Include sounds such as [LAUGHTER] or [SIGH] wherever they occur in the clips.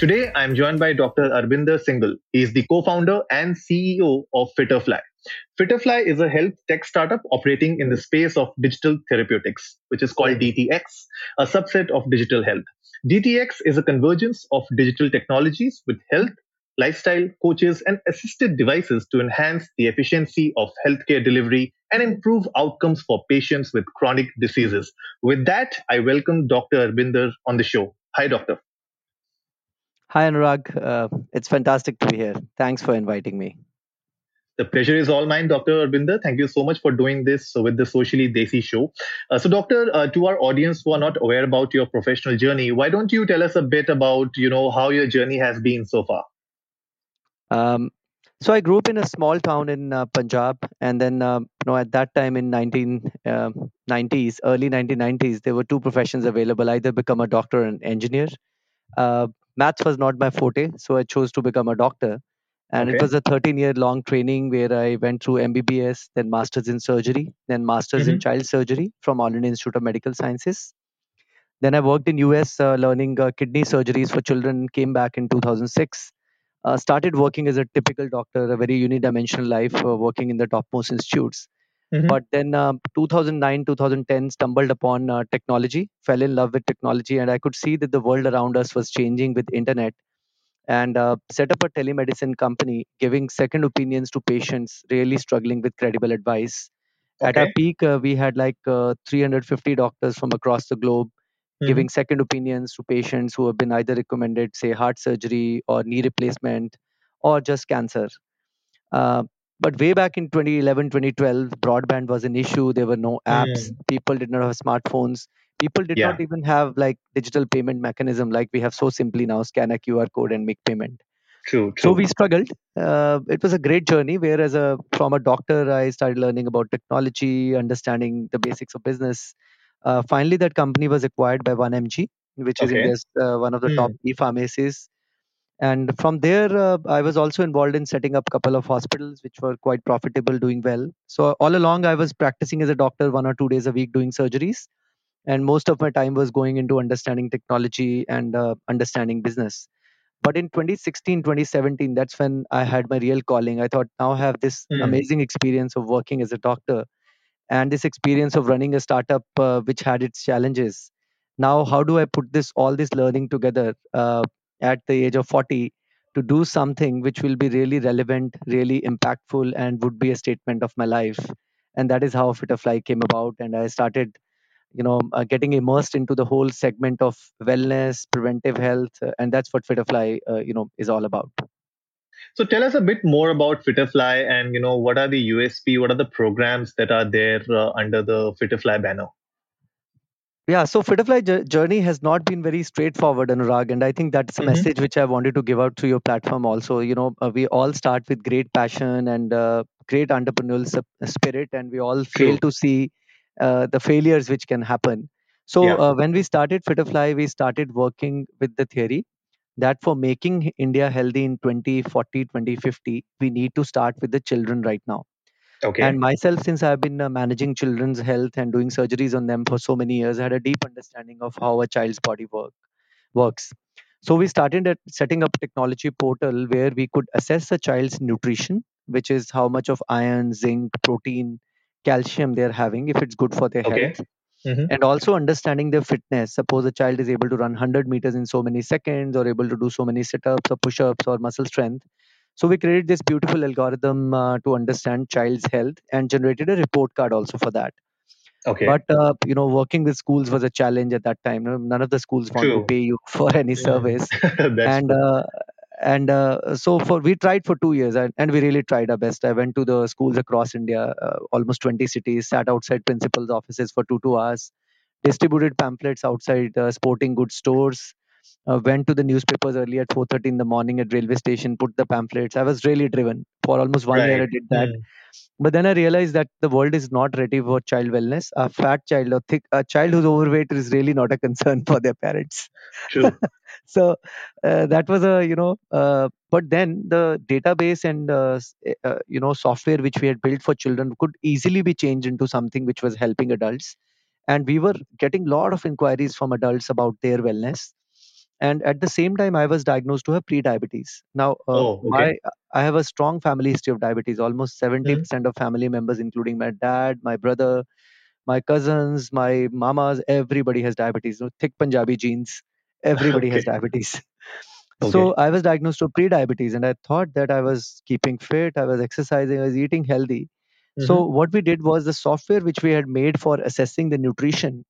Today, I'm joined by Dr. Arbinder Singal. He is the co-founder and CEO of Fitterfly. Fitterfly is a health tech startup operating in the space of digital therapeutics, which is called DTX, a subset of digital health. DTX is a convergence of digital technologies with health, lifestyle, coaches, and assisted devices to enhance the efficiency of healthcare delivery and improve outcomes for patients with chronic diseases. With that, I welcome Dr. Arbinder on the show. Hi, doctor. Hi, Anurag. Uh, it's fantastic to be here. Thanks for inviting me. The pleasure is all mine, Dr. Arbinder. Thank you so much for doing this with the Socially Desi show. Uh, so, Doctor, uh, to our audience who are not aware about your professional journey, why don't you tell us a bit about, you know, how your journey has been so far? Um, so I grew up in a small town in uh, Punjab, and then uh, you know at that time in 1990s, uh, early 1990s, there were two professions available: either become a doctor or an engineer. Uh, maths was not my forte, so I chose to become a doctor. And okay. it was a 13 year long training where I went through MBBS, then Masters in Surgery, then Masters mm-hmm. in Child Surgery from All India Institute of Medical Sciences. Then I worked in US uh, learning uh, kidney surgeries for children, came back in 2006. Uh, started working as a typical doctor, a very unidimensional life, uh, working in the topmost institutes. Mm-hmm. But then uh, 2009, 2010 stumbled upon uh, technology, fell in love with technology, and I could see that the world around us was changing with internet. And uh, set up a telemedicine company, giving second opinions to patients really struggling with credible advice. Okay. At our peak, uh, we had like uh, 350 doctors from across the globe mm-hmm. giving second opinions to patients who have been either recommended, say, heart surgery or knee replacement or just cancer. But way back in 2011 2012 broadband was an issue there were no apps mm. people did not have smartphones people did yeah. not even have like digital payment mechanism like we have so simply now scan a qr code and make payment True, true. So we struggled. Uh, it was a great journey. Where as a from a doctor, I started learning about technology, understanding the basics of business. Uh, finally, that company was acquired by 1mg, which is India's uh, one of the mm. top e pharmacies and from there uh, i was also involved in setting up a couple of hospitals which were quite profitable doing well. So all along i was practicing as a doctor one or two days a week doing surgeries. And most of my time was going into understanding technology and uh, understanding business. But in 2016 2017 that's when i had my real calling. I thought now i have this mm. amazing experience of working as a doctor and this experience of running a startup uh, which had its challenges. Now how do i put this all this learning together? Uh, at the age of 40 to do something which will be really relevant, really impactful, and would be a statement of my life. And that is how Fitterfly came about. And I started, you know, uh, getting immersed into the whole segment of wellness, preventive health, uh, and that's what Fitterfly, uh, you know, is all about. So tell us a bit more about Fitterfly, and you know, what are the USP? What are the programs that are there uh, under the Fitterfly banner? Yeah, so Fitterfly journey has not been very straightforward, Anurag, and I think that's a mm-hmm. message which I wanted to give out through your platform. Also, you know, uh, we all start with great passion and uh, great entrepreneurial spirit, and we all fail to see uh, the failures which can happen. So yeah. Uh, when we started Fitterfly, we started working with the theory that for making India healthy in 2040, 2050, we need to start with the children right now. Okay. And myself, since I've been uh, managing children's health and doing surgeries on them for so many years, I had a deep understanding of how a child's body work works. So we started at setting up a technology portal where we could assess a child's nutrition, which is how much of iron, zinc, protein, calcium they're having, if it's good for their okay. health. Mm-hmm. And also understanding their fitness. Suppose a child is able to run 100 meters in so many seconds, or able to do so many sit ups or push ups or muscle strength so we created this beautiful algorithm uh, to understand child's health and generated a report card also for that. Okay. But uh, you know, working with schools was a challenge at that time. None of the schools want to pay you [LAUGHS] for any service, [LAUGHS] and uh, and uh, so for we tried for two years, and, and, we really tried our best. I went to the schools across India, uh, almost 20 cities, sat outside principals' offices for two two hours, distributed pamphlets outside uh, sporting goods stores, uh, went to the newspapers early at 4.30 in the morning at railway station put the pamphlets. I was really driven. For almost one right year i did that. Mm. but then i realized that the world is not ready for child wellness. A fat child or thick a child who's overweight is really not a concern [LAUGHS] for their parents. True. [LAUGHS] So uh, that was a you know uh, but then the database and uh, eh, uh, you know software which we had built for children could easily be changed into something which was helping adults. And we were getting a lot of inquiries from adults about their wellness and at the same time i was diagnosed to have pre-diabetes. Now uh, oh my i have a strong family history of diabetes. Almost 70% of family members including my dad my brother my cousins my mamas everybody has diabetes. You know, thick punjabi genes everybody has okay. diabetes. [LAUGHS] So i was diagnosed with pre-diabetes and i thought that i was keeping fit i was exercising i was eating healthy. So mm-hmm. what we did was the software which we had made for assessing the nutrition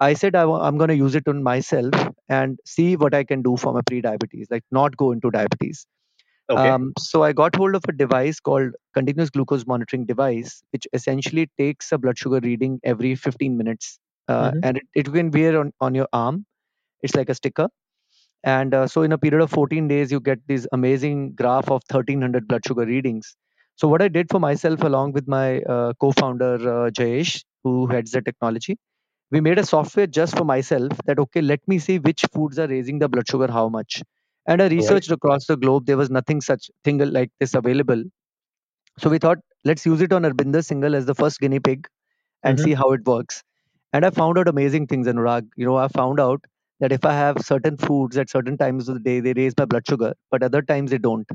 I said I w- I'm going to use it on myself and see what I can do for my pre-diabetes, like not go into diabetes. okay Um, so I got hold of a device called continuous glucose monitoring device, which essentially takes a blood sugar reading every 15 minutes, uh, mm-hmm. and it, it can wear on, on your arm. It's like a sticker. And uh, so in a period of 14 days, you get this amazing graph of 1300 blood sugar readings. So what I did for myself, along with my uh, co-founder uh, Jayesh, who heads the technology, we made a software just for myself that okay let me see which foods are raising the blood sugar how much. And i all right. researched across the globe there was nothing such thing like this available. So we thought let's use it on arbinder singal as the first guinea pig and mm-hmm. see how it works. And i found out amazing things anurag. You know i found out that if i have certain foods at certain times of the day they raise my blood sugar but other times they don't.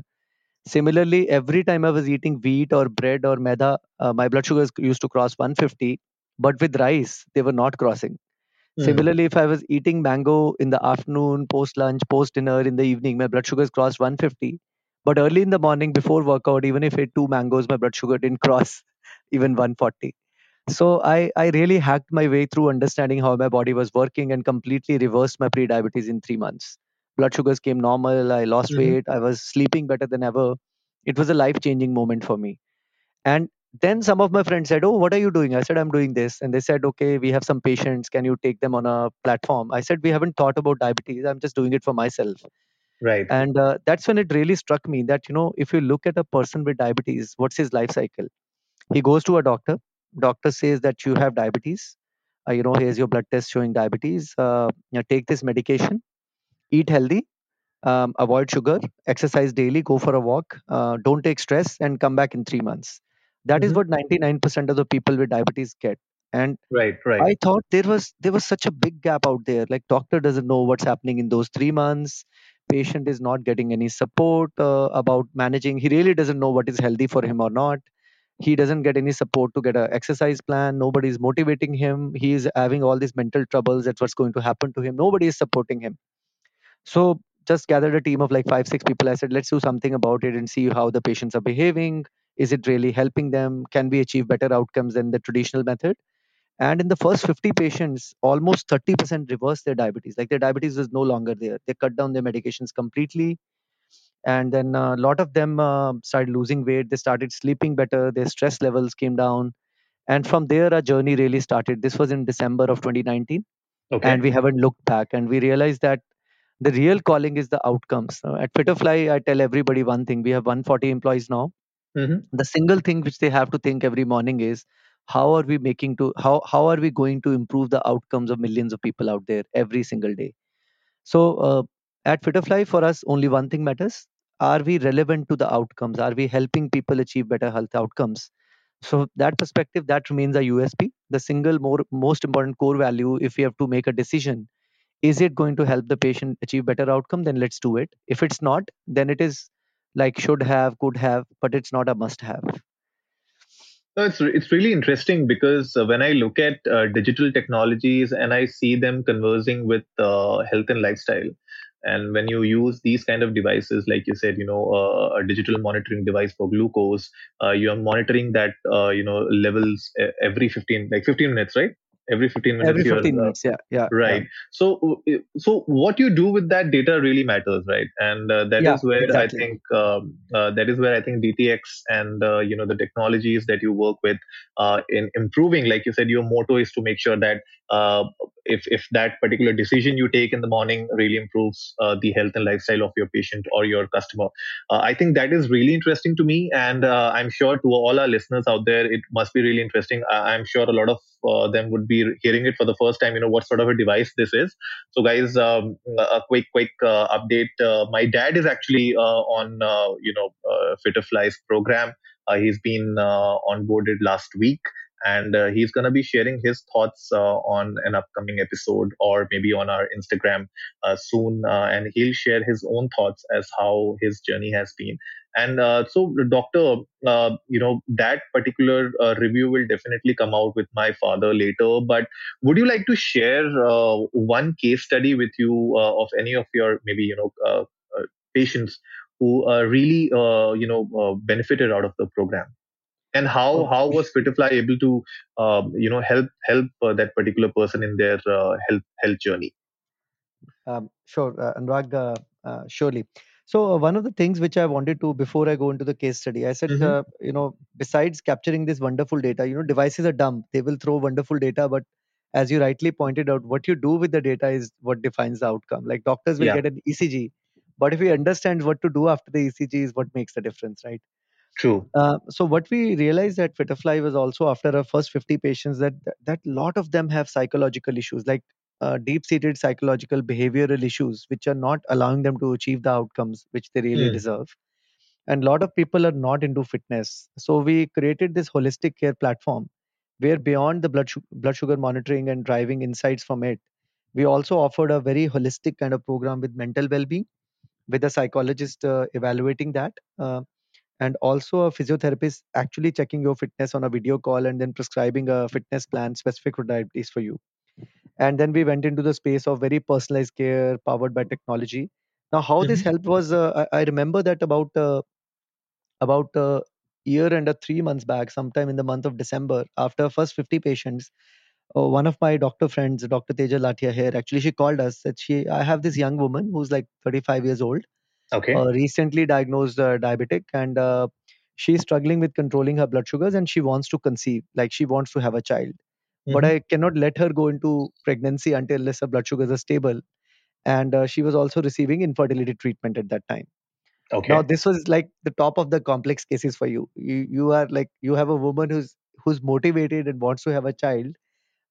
Similarly every time i was eating wheat or bread or maida uh, my blood sugars used to cross 150 but with rice they were not crossing mm. Similarly, if I was eating mango in the afternoon, post lunch, post dinner, in the evening, my blood sugars crossed 150. But early in the morning before workout, even if I ate two mangoes, my blood sugar didn't [LAUGHS] cross even 140. So I, I really hacked my way through understanding how my body was working and completely reversed my pre-diabetes in three months. Blood sugars came normal. I lost mm-hmm. weight. I was sleeping better than ever. It was a life-changing moment for me. And then some of my friends said, Oh, what are you doing? I said, I'm doing this. And they said, Okay, we have some patients. Can you take them on a platform? I said, We haven't thought about diabetes. I'm just doing it for myself. right And uh, that's when it really struck me that, you know, if you look at a person with diabetes, what's his life cycle? He goes to a doctor. Doctor says that you have diabetes. Uh, you know, here's your blood test showing diabetes. Uh, you know, take this medication, eat healthy, um, avoid sugar, exercise daily, go for a walk, uh, don't take stress, and come back in three months. That is mm-hmm. what 99% of the people with diabetes get. And right right I thought there was there was such a big gap out there. Like doctor doesn't know what's happening in those three months. Patient is not getting any support uh, about managing. He really doesn't know what is healthy for him or not. He doesn't get any support to get an exercise plan. Nobody is motivating him. He is having all these mental troubles. That's what's going to happen to him. Nobody is supporting him. So just gathered a team of like five, six people. I said, let's do something about it and see how the patients are behaving. Is it really helping them? Can we achieve better outcomes than the traditional method? And in the first 50 patients, almost 30% reversed their diabetes. Like their diabetes was no longer there. They cut down their medications completely. And then a lot of them uh, started losing weight. They started sleeping better. Their stress levels came down. And from there, our journey really started. This was in December of 2019. okay And we haven't looked back. And we realized that the real calling is the outcomes. Uh, at Fitterfly, I tell everybody one thing. We have 140 employees now. Mm-hmm. The single thing which they have to think every morning is how are we making to how how are we going to improve the outcomes of millions of people out there every single day. So uh, at Fitterfly, for us, only one thing matters: are we relevant to the outcomes? Are we helping people achieve better health outcomes? So that perspective that remains a USP. The single more most important core value, if we have to make a decision is it going to help the patient achieve better outcome then let's do it if it's not then it is like should have could have but it's not a must have No, it's it's really interesting because uh, when I look at uh, digital technologies and I see them conversing with uh, health and lifestyle, and when you use these kind of devices, like you said, you know, uh, a digital monitoring device for glucose, uh, you are monitoring that, you know, levels every 15, like 15 minutes, right? Every 15 minutes every 15 uh, minutes yeah yeah right. So uh, so what you do with that data really matters right? And uh, that yeah, is where exactly. i think um, uh, that is where i think dtx and uh, you know the technologies that you work with uh, in improving like you said your motto is to make sure that uh, if if that particular decision you take in the morning really improves the health and lifestyle of your patient or your customer. I think that is really interesting to me and i'm sure to all our listeners out there it must be really interesting. I- i'm sure a lot of them would be hearing it for the first time you know what sort of a device this is. So guys um, a quick quick uh, update. Uh, my dad is actually uh, on uh, you know uh, Fitterfly's program. Uh, he's been onboarded last week and uh, he's going to be sharing his thoughts uh, on an upcoming episode or maybe on our instagram uh, soon. And he'll share his own thoughts as how his journey has been and uh, so, doctor, uh, you know, that particular uh, review will definitely come out with my father later. But would you like to share uh, one case study with you uh, of any of your maybe, you know, uh, patients who really, you know, benefited out of the program? And how, how was Fitterfly able to, um, you know, help help that particular person in their health health journey? Um, sure, Anurag, surely. So uh, one of the things which I wanted to before I go into the case study, I said, mm-hmm. uh, you know, besides capturing this wonderful data, you know, devices are dumb. They will throw wonderful data, but as you rightly pointed out, what you do with the data is what defines the outcome. Like doctors will yeah. get an ECG, but if we understand what to do after the ECG is what makes the difference, right? True. Uh, so what we realized at Fitterfly was also after our first 50 patients that that lot of them have psychological issues. Like uh, deep-seated psychological behavioral issues which are not allowing them to achieve the outcomes which they really mm. deserve. And a lot of people are not into fitness. So we created this holistic care platform where beyond the blood, su- blood sugar monitoring and driving insights from it we also offered a very holistic kind of program with mental well-being with a psychologist uh, evaluating that uh, and also a physiotherapist actually checking your fitness on a video call and then prescribing a fitness plan specific for diabetes for you and then we went into the space of very personalized care powered by technology. Now how mm-hmm. this helped was uh, I, I, remember that about uh, about a year and a three months back sometime in the month of december after first 50 patients uh, one of my doctor friends dr teja latia here actually she called us that she i have this young woman who's like 35 years old okay. uh, recently diagnosed uh, diabetic and uh, she's struggling with controlling her blood sugars and she wants to conceive like she wants to have a child mm-hmm. but I cannot let her go into pregnancy until her blood sugars are stable. And uh, she was also receiving infertility treatment at that time. Okay. Now this was like the top of the complex cases for you. You you are like you have a woman who's who's motivated and wants to have a child,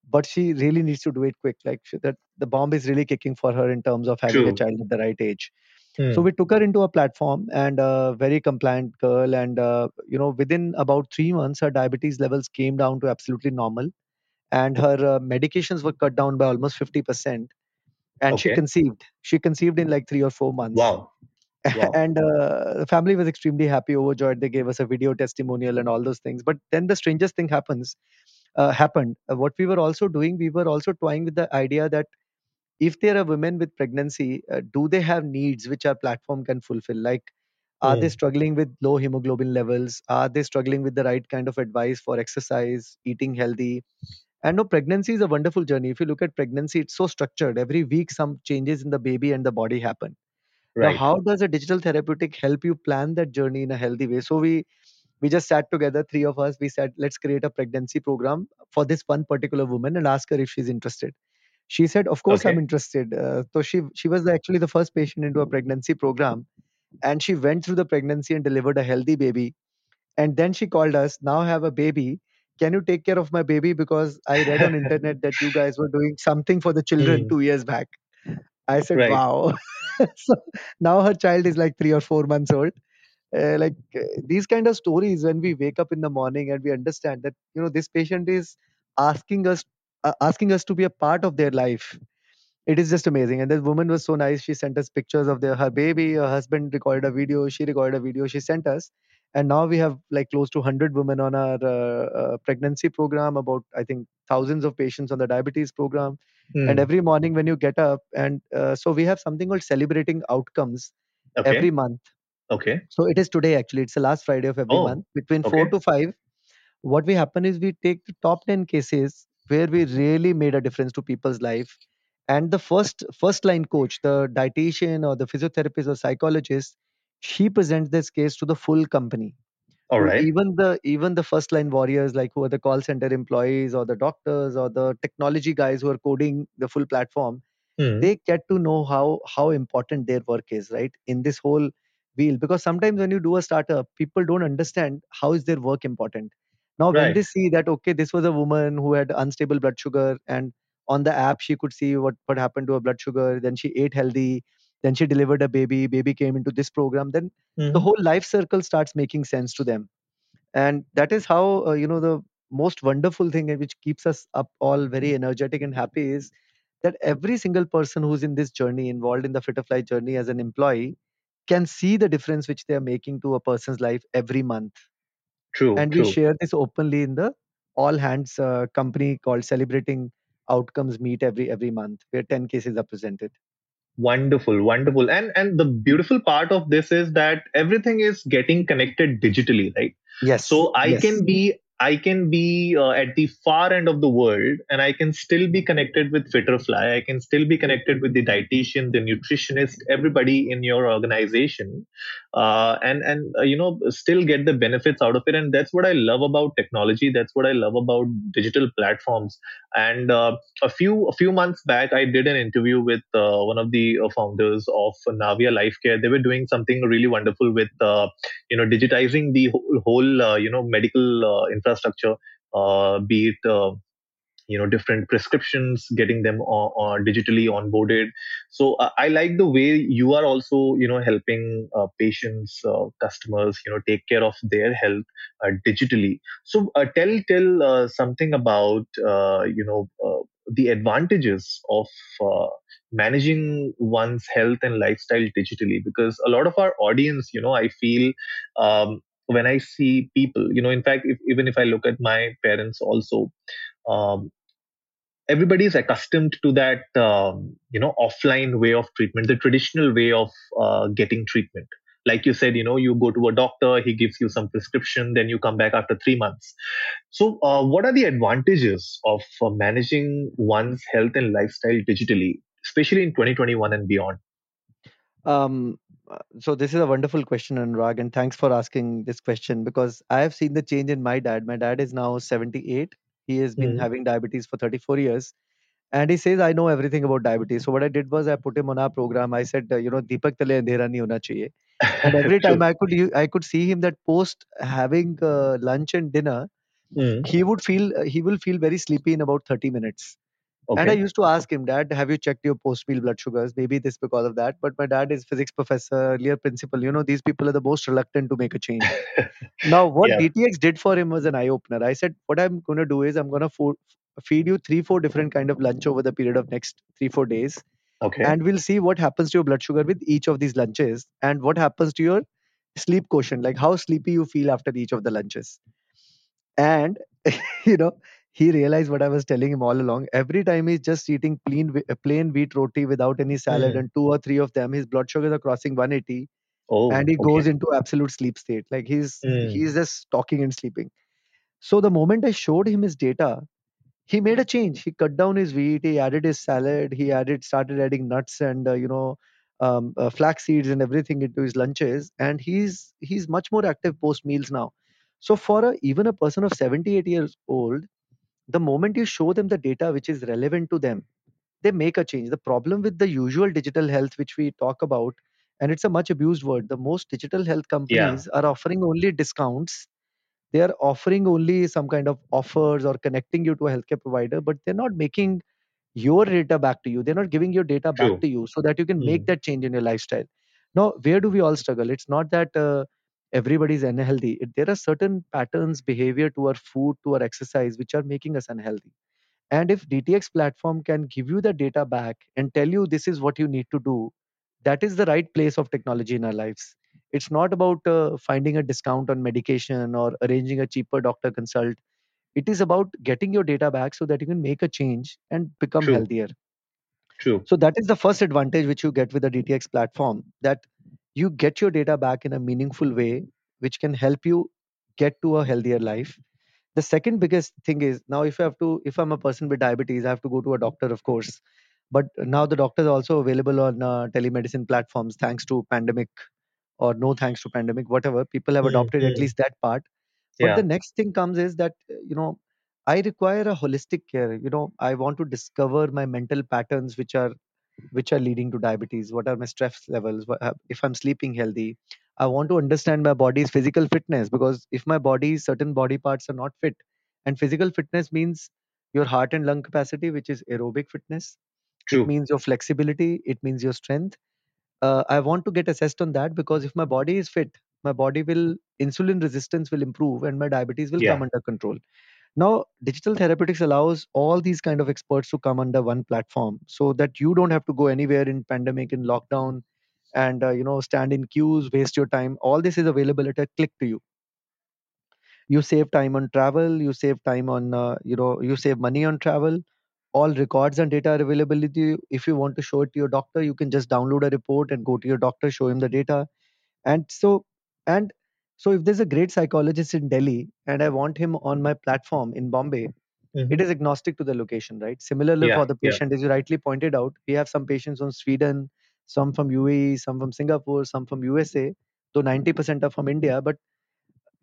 but she really needs to do it quick. Like she, that the bomb is really kicking for her in terms of having True. a child at the right age. Hmm. So we took her into a platform and a very compliant girl, and uh, you know within about three months her diabetes levels came down to absolutely normal and her uh, medications were cut down by almost 50% and okay. she conceived. She conceived in like 3 or 4 months. Wow, [LAUGHS] wow. and uh, the family was extremely happy overjoyed. They gave us a video testimonial and all those things. But then the strangest thing happens uh, happened. Uh, what we were also doing we were also toying with the idea that if there are women with pregnancy uh, do they have needs which our platform can fulfill? Like are mm. they struggling with low hemoglobin levels? Are they struggling with the right kind of advice for exercise eating healthy and no, pregnancy is a wonderful journey. If you look at pregnancy, it's so structured. Every week, some changes in the baby and the body happen. Right. Now, how does a digital therapeutic help you plan that journey in a healthy way? So we we just sat together, three of us. We said, let's create a pregnancy program for this one particular woman and ask her if she's interested. She said, of course, okay. I'm interested. Uh, so she she was actually the first patient into a pregnancy program, and she went through the pregnancy and delivered a healthy baby. And then she called us. Now have a baby can you take care of my baby? Because i read on internet that you guys were doing something for the children mm. 2 years back. I said right. wow. [LAUGHS] So now her child is like 3 or 4 months old. Uh, like uh, these kind of stories when we wake up in the morning and we understand that you know this patient is asking us uh, asking us to be a part of their life. It is just amazing. And this woman was so nice. She sent us pictures of their her baby. Her husband recorded a video. She recorded a video. She sent us and now we have like close to 100 women on our uh, uh, pregnancy program about i think thousands of patients on the diabetes program mm. and hmm. every morning when you get up and uh, so we have something called celebrating outcomes okay. every month okay so it is today actually it's the last friday of every oh, month between okay. 4 to 5 what we happen is we take the top 10 cases where we really made a difference to people's life and the first first line coach the dietitian or the physiotherapist or psychologist she presents this case to the full company. All right. even the even the first line warriors like who are the call center employees or the doctors or the technology guys who are coding the full platform Hmm. they get to know how how important their work is right in this whole wheel. Because sometimes when you do a startup people don't understand how is their work important. Now when they see that okay this was a woman who had unstable blood sugar and on the app she could see what what happened to her blood sugar then she ate healthy then she delivered a baby baby came into this program. Then the Mhm. whole life circle starts making sense to them. And that is how uh, you know the most wonderful thing which keeps us up all very energetic and happy is that every single person who's in this journey involved in the Fitterfly journey as an employee can see the difference which they are making to a person's life every month. True. and we share this openly in the all hands uh, company called celebrating outcomes meet every every month where 10 cases are presented Wonderful, wonderful. And and the beautiful part of this is that everything is getting connected digitally, right? yes So I yes can be I can be uh, at the far end of the world and I can still be connected with Fitterfly. I can still be connected with the dietitian, the nutritionist, everybody in your organization, uh, and and uh, you know still get the benefits out of it. And that's what I love about technology. That's what I love about digital platforms. And uh, a few a few months back, I did an interview with uh, one of the uh, founders of Navia Life Care. They were doing something really wonderful with you know digitizing the whole, whole you know medical uh, infrastructure uh, be it uh, you know different prescriptions getting them on, on digitally onboarded. So uh, i like the way you are also you know helping uh, patients uh, customers you know take care of their health uh, digitally. So uh, tell tell uh, something about uh, you know uh, the advantages of uh, managing one's health and lifestyle digitally because a lot of our audience you know i feel um, when i see people you know in fact if, even if i look at my parents also um, everybody is accustomed to that um, you know offline way of treatment the traditional way of uh, getting treatment. Like you said you know you go to a doctor he gives you some prescription then you come back after 3 months. So uh, what are the advantages of uh, managing one's health and lifestyle digitally especially in 2021 and beyond? Um, so this is a wonderful question, Anurag, and thanks for asking this question because I have seen the change in my dad. My dad is now 78. He has been Mhm. having diabetes for 34 years, and he says, "I know everything about diabetes." So what I did was I put him on our program. I said, uh, "You know, Deepak tale andhera nahi hona chahiye." And [LAUGHS] every time I could, I could see him that post having uh, lunch and dinner, Mhm. he would feel uh, he will feel very sleepy in about 30 minutes. And I used to ask him, Dad, have you checked your post meal blood sugars? Maybe this because of that. But my dad is physics professor, earlier principal. You know, these people are the most reluctant to make a change. [LAUGHS] Now, what yeah DTX did for him was an eye opener. I said, what I'm going to do is I'm going to fo- feed you three, four different kind of lunch over the period of next three, four days, okay and we'll see what happens to your blood sugar with each of these lunches, and what happens to your sleep quotient, like how sleepy you feel after each of the lunches. And [LAUGHS] you know, he realized what I was telling him all along. Every time he's just eating plain plain wheat roti without any salad, Mhm. and two or three of them, his blood sugars are crossing 180, and oh he okay goes into absolute sleep state. Like he's Mm. he's just talking and sleeping. So the moment I showed him his data, he made a change. He cut down his wheat. He added his salad. He added started adding nuts and uh, you know um, uh, flax seeds and everything into his lunches. And he's he's much more active post meals now. So for a, even a person of 78 years old, the moment you show them the data which is relevant to them, they make a change. The problem with the usual digital health which we talk about, and it's a much abused word, the most digital health yeah. companies are offering only discounts. They are offering only some kind of offers or connecting you to a healthcare provider but they're not making your data back to you. They're not giving your data back to you so that you can make Mm. that change in your lifestyle. Now where do we all struggle? It's not that uh, everybody's unhealthy it, there are certain patterns behavior to our food to our exercise which are making us unhealthy and if DTX platform can give you the data back and tell you this is what you need to do, that is the right place of technology in our lives. It's not about uh, finding a discount on medication or arranging a cheaper doctor consult. It is about getting your data back so that you can make a change and become true healthier. true So that is the first advantage which you get with the DTX platform that you get your data back in a meaningful way, which can help you get to a healthier life. the second biggest thing is now if i have to if i'm a person with diabetes i have to go to a doctor of course but now the doctors are also available on uh, telemedicine platforms thanks to pandemic or no thanks to pandemic whatever people have adopted at Mm-hmm. least that part but Yeah. the next thing comes is that uh, you know i require a holistic care you know i want to discover my mental patterns which are which are leading to diabetes what are my stress levels uh, if i'm sleeping healthy i want to understand my body's physical fitness because if my body certain body parts are not fit and physical fitness means your heart and lung capacity which is aerobic fitness it True. means your flexibility it means your strength uh, i want to get assessed on that because if my body is fit my body will insulin resistance will improve and my diabetes will come under control now, digital therapeutics allows all these kind of experts to come under one platform, so that you don't have to go anywhere in pandemic, in lockdown, and uh, you know stand in queues, waste your time. All this is available at a click to you. You save time on travel. You save time on uh, you know you save money on travel. All records and data are available with you. If you want to show it to your doctor, you can just download a report and go to your doctor, show him the data. And so and so if there's a great psychologist in Delhi and I want him on my platform in Bombay, it Mm-hmm. is agnostic to the location, right? Similarly, Yeah. for the Yeah. patient, as you rightly pointed out, we have some patients from Sweden, some from UAE, some from Singapore, some from USA, though 90% are from India. But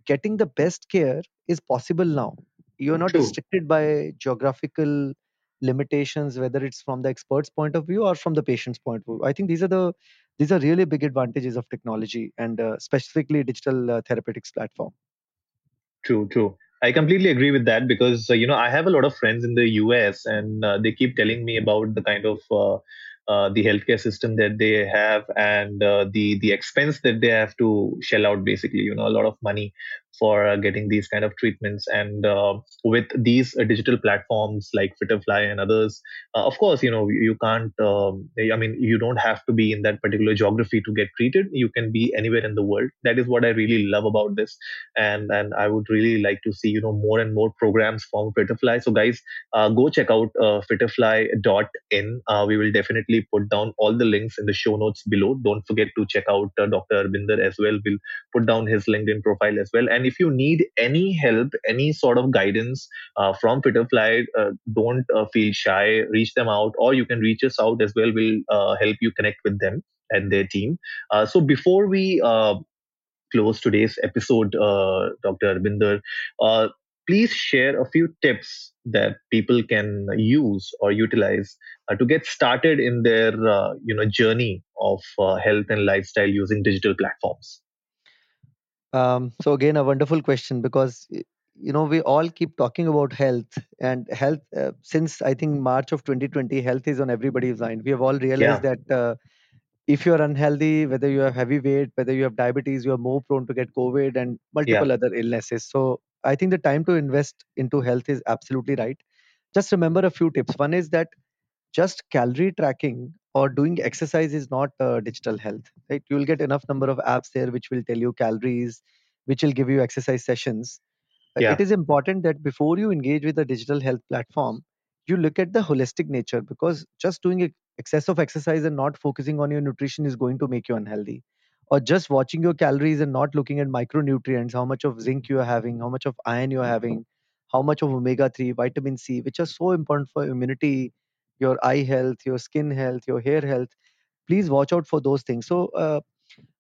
getting the best care is possible now. You're not True. restricted by geographical limitations, whether it's from the expert's point of view or from the patient's point of view. I think these are the these are really big advantages of technology and uh, specifically digital uh, therapeutics platform. True, true. I completely agree with that because uh, you know I have a lot of friends in the US and uh, they keep telling me about the kind of uh, uh, the healthcare system that they have and the the expense that they have to shell out. Basically, you know, a lot of money for uh, getting these kind of treatments. And uh, with these uh, digital platforms like Fitterfly and others, of course, you know, you, can't. Um, I mean, you don't have to be in that particular geography to get treated. You can be anywhere in the world. That is what I really love about this and and I would really like to see you know more and more programs from Fitterfly. So guys, go check out uh, Fitterfly.in. We will definitely put down all the links in the show notes below. Don't forget to check out uh, Dr. Arbinder as well. We'll put down his LinkedIn profile as well. And if you need any help, any sort of guidance uh, from Fitterfly, uh, don't uh, feel shy. Reach them out, or you can reach us out as well. We'll uh, help you connect with them and their team. Uh, so before we uh, close today's episode, Dr. Arbinder. Please share a few tips that people can use or utilize uh, to get started in their uh, you know journey of uh, health and lifestyle using digital platforms. Um, so again, a wonderful question because you know we all keep talking about health and health uh, since I think March of 2020. Health is on everybody's mind. We have all realized Yeah, that uh, if you are unhealthy, whether you have heavy weight, whether you have diabetes, you are more prone to get COVID and yeah, multiple other illnesses. So I think the time to invest into health is absolutely right. Just remember a few tips. One is that just calorie tracking or doing exercise is not uh, digital health right? You will get enough number of apps there which will tell you calories which will give you exercise sessions. Uh, it yeah, is important that before you engage with a digital health platform you look at the holistic nature because just doing ex- excessive exercise and not focusing on your nutrition is going to make you unhealthy. Or just watching your calories and not looking at micronutrients how much of zinc you are having how much of iron you are having how much of omega 3 vitamin c which are so important for immunity your eye health, your skin health, your hair health. Please watch out for those things. So, uh,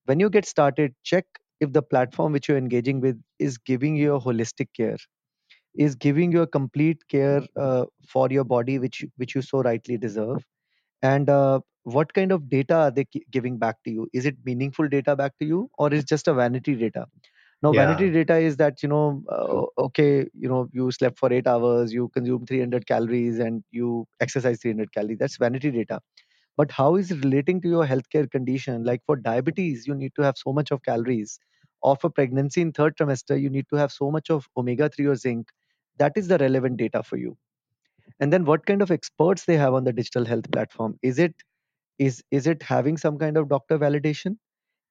when you get started, check if the platform which you're engaging with is giving you a holistic care, is giving you a complete care uh, for your body, which which you so rightly deserve, and uh, what kind of data are they giving back to you? Is it meaningful data back to you, or is just a vanity data? Now, yeah. vanity data is that you know, uh, okay, you know, you slept for eight hours, you consume 300 calories, and you exercise 300 calories. That's vanity data. But how is it relating to your healthcare condition? Like for diabetes you need to have so much of calories. Or for pregnancy in third trimester you need to have so much of omega 3 or zinc. That is the relevant data for you. And then what kind of experts they have on the digital health platform? Is it is is it having some kind of doctor validation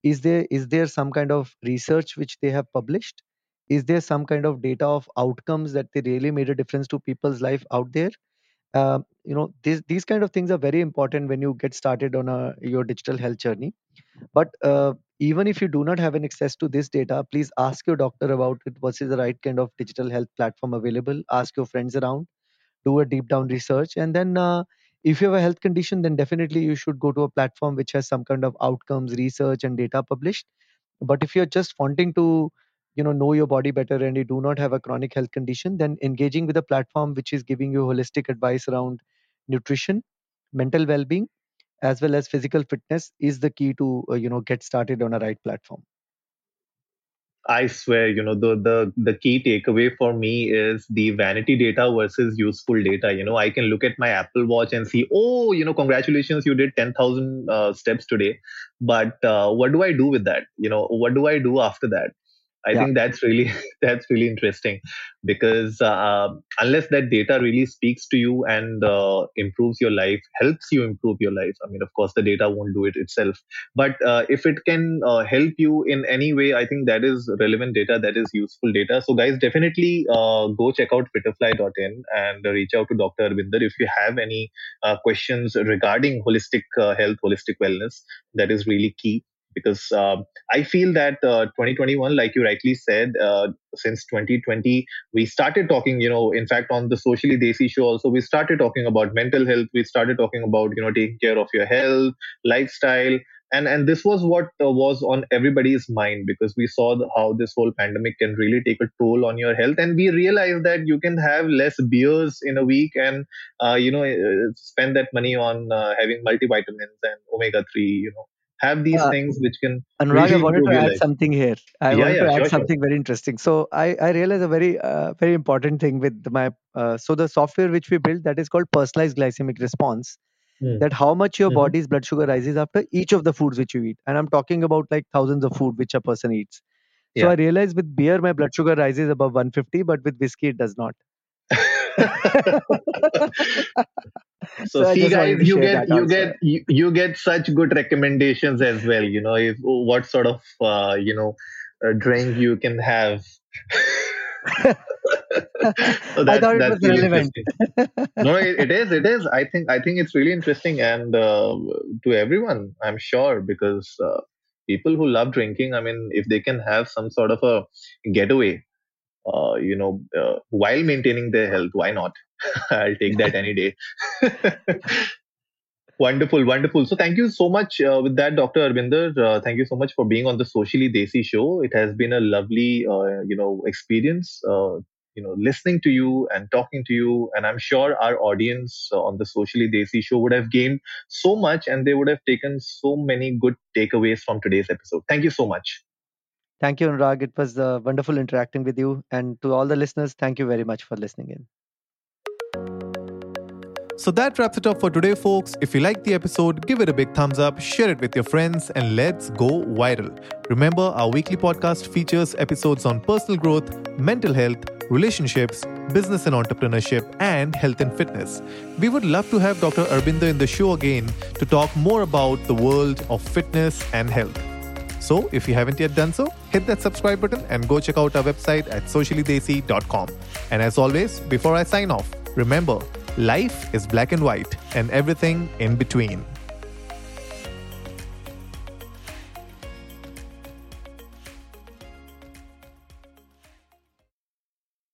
is there is there some kind of research which they have published? Is there some kind of data of outcomes that they really made a difference to people's life out there? Um, you know these these kind of things are very important when you get started on a your digital health journey. But uh, even if you do not have an access to this data please ask your doctor about it what is the right kind of digital health platform available. Ask your friends around. Do a deep down research. And then uh, if you have a health condition then definitely you should go to a platform which has some kind of outcomes research and data published. But if you're just wanting to you know know your body better and you do not have a chronic health condition then engaging with a platform which is giving you holistic advice around nutrition mental well-being as well as physical fitness is the key to uh, you know get started on a right platform I swear, you know, the the the key takeaway for me is the vanity data versus useful data. You know, I can look at my Apple Watch and see, oh, you know, congratulations, you did ten thousand uh, steps today. But uh, what do I do with that? You know, what do I do after that? I yeah. think that's really [LAUGHS] that's really interesting because uh, unless that data really speaks to you and uh, improves your life, helps you improve your life. I mean, of course, the data won't do it itself, but uh, if it can uh, help you in any way, I think that is relevant data, that is useful data. So, guys, definitely uh, go check out fitterfly.in and reach out to Dr. Arbinder if you have any uh, questions regarding holistic health, holistic wellness. That is really key because uh, I feel that uh, 2021, like you rightly said, uh, since 2020, we started talking, you know, in fact, on the Socially Desi show also, we started talking about mental health. We started talking about, you know, taking care of your health, lifestyle. And, and this was what uh, was on everybody's mind because we saw the, how this whole pandemic can really take a toll on your health and we realized that you can have less beers in a week and uh, you know uh, spend that money on having multivitamins and omega 3 you know have these uh, things which can Anurag, really I wanted to add life. something here. I yeah, wanted yeah, to add sure, something sure. very interesting. So I, I realized a very uh, very important thing with my uh, so the software which we built that is called personalized glycemic response. Mm. That how much your mm-hmm. body's blood sugar rises after each of the foods which you eat, and I'm talking about like thousands of food which a person eats. So yeah. I realized with beer my blood sugar rises above 150, but with whiskey it does not. [LAUGHS] [LAUGHS] [LAUGHS] so, so see guys you get you get you, you, get such good recommendations as well you know if, what sort of uh, you know drink you can have so that, [LAUGHS] I thought it was really relevant. no, it, it is. It is. I think. I think it's really interesting, and uh, to everyone, I'm sure, because uh, people who love drinking, I mean, if they can have some sort of a getaway, uh, you know, uh, while maintaining their health, why not? [LAUGHS] I'll take that any day. [LAUGHS] wonderful, wonderful. So thank you so much uh, with that, Dr. Arbinder. Uh, thank you so much for being on the Socially Desi show. It has been a lovely, uh, you know, experience. Uh, you know, listening to you and talking to you, and I'm sure our audience on the Socially Desi show would have gained so much, and they would have taken so many good takeaways from today's episode. Thank you so much. Thank you, Anurag. It was uh, wonderful interacting with you. And to all the listeners, thank you very much for listening in. So that wraps it up for today, folks. If you liked the episode, give it a big thumbs up, share it with your friends, and let's go viral. Remember, our weekly podcast features episodes on personal growth, mental health, relationships, business and entrepreneurship, and health and fitness. We would love to have Dr. Arbinder in the show again to talk more about the world of fitness and health. So, if you haven't yet done so, hit that subscribe button and go check out our website at sociallydesi.com. And as always, before I sign off, remember, life is black and white and everything in between.